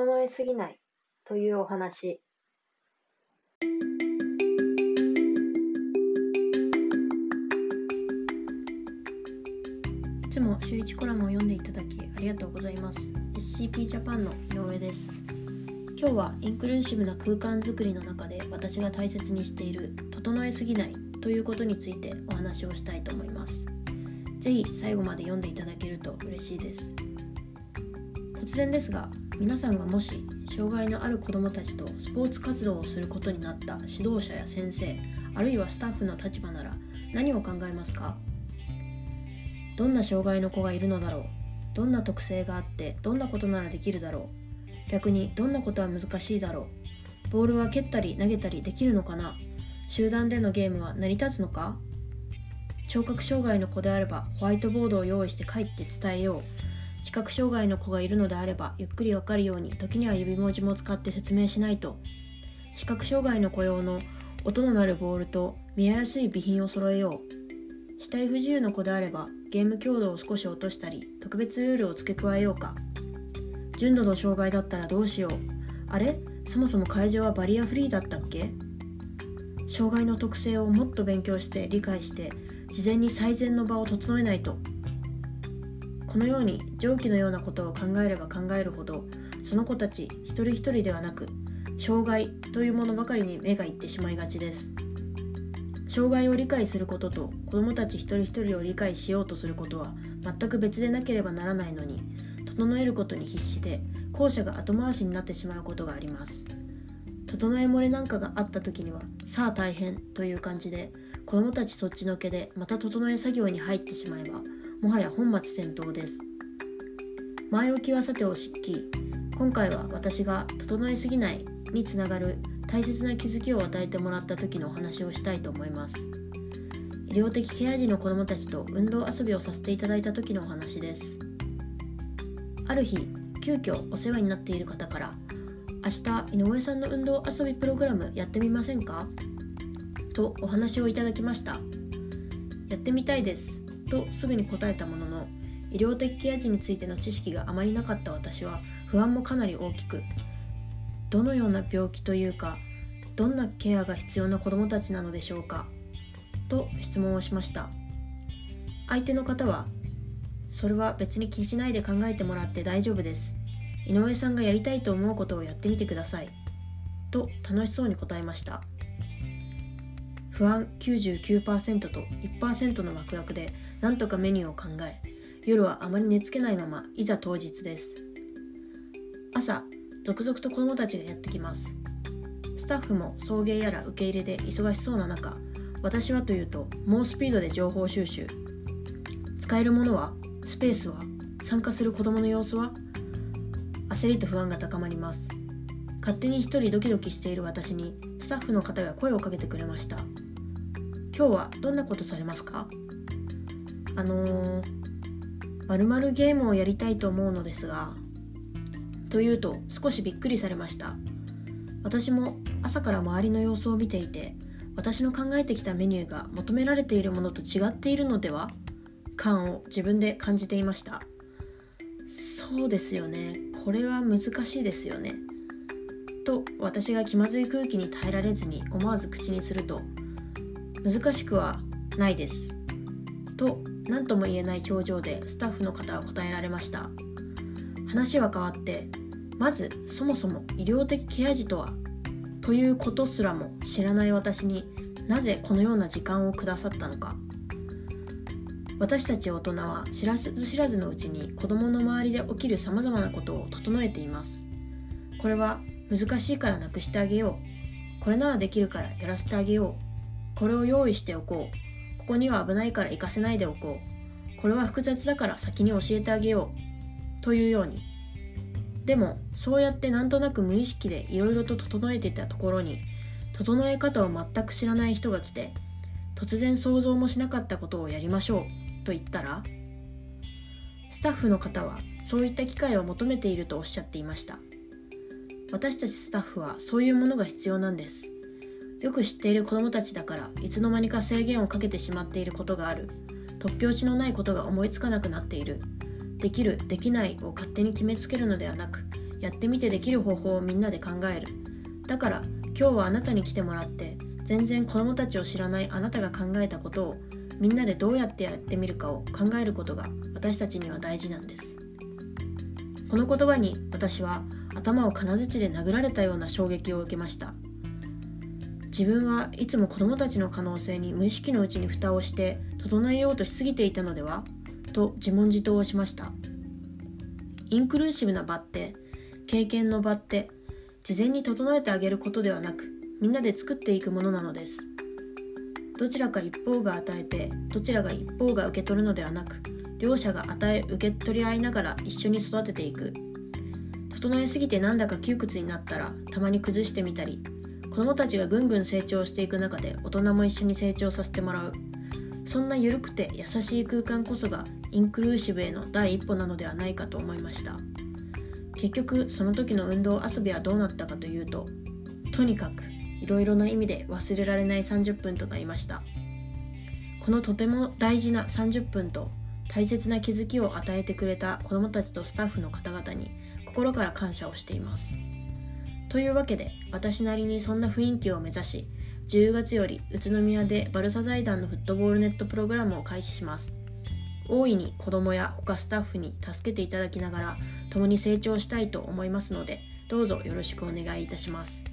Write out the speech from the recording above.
整えすぎないというお話。いつも週一コラムを読んでいただきありがとうございます。SCP ジャパンの井上です。今日はインクルーシブな空間づくりの中で私が大切にしている整えすぎないということについてお話をしたいと思います。ぜひ最後まで読んでいただけると嬉しいです。突然ですが皆さんがもし障害のある子どもたちとスポーツ活動をすることになった指導者や先生あるいはスタッフの立場なら何を考えますか？どんな障害の子がいるのだろう？どんな特性があってどんなことならできるだろう？逆にどんなことは難しいだろう？ボールは蹴ったり投げたりできるのかな？集団でのゲームは成り立つのか？聴覚障害の子であればホワイトボードを用意して書いて伝えよう。視覚障害の子がいるのであればゆっくりわかるように時には指文字も使って説明しないと。視覚障害の子用の音の鳴るボールと見えやすい備品を揃えよう。死体不自由の子であればゲーム強度を少し落としたり特別ルールを付け加えようか。純度の障害だったらどうしよう。あれ？そもそも会場はバリアフリーだったっけ？障害の特性をもっと勉強して理解して事前に最善の場を整えないと。このように上記のようなことを考えれば考えるほどその子たち一人一人ではなく障害というものばかりに目がいってしまいがちです。障害を理解することと子どもたち一人一人を理解しようとすることは全く別でなければならないのに整えることに必死で後者が後回しになってしまうことがあります。整え漏れなんかがあった時にはさあ大変という感じで子どもたちそっちのけでまた整え作業に入ってしまえばもはや本末転倒です。前置きはさておしっき今回は私が整えすぎないにつながる大切な気づきを与えてもらった時のお話をしたいと思います。医療的ケア児の子どもたちと運動遊びをさせていただいた時のお話です。ある日急遽お世話になっている方から明日井上さんの運動遊びプログラムやってみませんか？とお話をいただきました。やってみたいです。とすぐに答えたものの医療的ケア児についての知識があまりなかった私は不安もかなり大きくどのような病気というかどんなケアが必要な子どもたちなのでしょうかと質問をしました。相手の方はそれは別に気にしないで考えてもらって大丈夫です。井上さんがやりたいと思うことをやってみてください。と楽しそうに答えました。不安99%と1%のワクワクでなんとかメニューを考え夜はあまり寝つけないままいざ当日です。朝続々と子どもたちがやってきます。スタッフも送迎やら受け入れで忙しそうな中私はというと猛スピードで情報収集。使えるものはスペースは参加する子どもの様子は焦りと不安が高まります。勝手に一人ドキドキしている私にスタッフの方が声をかけてくれました。今日はどんなことされますか？あのー、まるまるゲームをやりたいと思うのですがと言うと少しびっくりされました。私も朝から周りの様子を見ていて私の考えてきたメニューが求められているものと違っているのでは感を自分で感じていました。そうですよね。これは難しいですよね。と私が気まずい空気に耐えられずに思わず口にすると難しくはないです。と何とも言えない表情でスタッフの方は答えられました。話は変わってまずそもそも医療的ケア児とはということすらも知らない私になぜこのような時間をくださったのか。私たち大人は知らず知らずのうちに子供の周りで起きるさまざまなことを整えています。これは難しいからなくしてあげよう。これならできるからやらせてあげよう。これを用意しておこう。ここには危ないから行かせないでおこう。これは複雑だから先に教えてあげよう。というように。でもそうやってなんとなく無意識でいろいろと整えていたところに整え方を全く知らない人が来て突然想像もしなかったことをやりましょう。と言ったらスタッフの方はそういった機会を求めているとおっしゃっていました。私たちスタッフはそういうものが必要なんです。よく知っている子どもたちだからいつの間にか制限をかけてしまっていることがある。突拍子のないことが思いつかなくなっている。できるできないを勝手に決めつけるのではなくやってみてできる方法をみんなで考える。だから今日はあなたに来てもらって全然子供たちを知らないあなたが考えたことをみんなでどうやってやってみるかを考えることが私たちには大事なんです。この言葉に私は頭を金槌で殴られたような衝撃を受けました。自分はいつも子供たちの可能性に無意識のうちに蓋をして整えようとしすぎていたのでは？と自問自答をしました。インクルーシブな場って経験の場って事前に整えてあげることではなくみんなで作っていくものなのです。どちらか一方が与えてどちらが一方が受け取るのではなく両者が与え受け取り合いながら一緒に育てていく。整えすぎてなんだか窮屈になったらたまに崩してみたり子供たちがぐんぐん成長していく中で大人も一緒に成長させてもらう。そんな緩くて優しい空間こそがインクルーシブへの第一歩なのではないかと思いました。結局その時の運動遊びはどうなったかというととにかくいろいろな意味で忘れられない30分となりました。このとても大事な30分と大切な気づきを与えてくれた子どもたちとスタッフの方々に心から感謝をしています。というわけで私なりにそんな雰囲気を目指し10月より宇都宮でバルサ財団のフットボールネットプログラムを開始します。大いに子どもや他スタッフに助けていただきながら共に成長したいと思いますのでどうぞよろしくお願いいたします。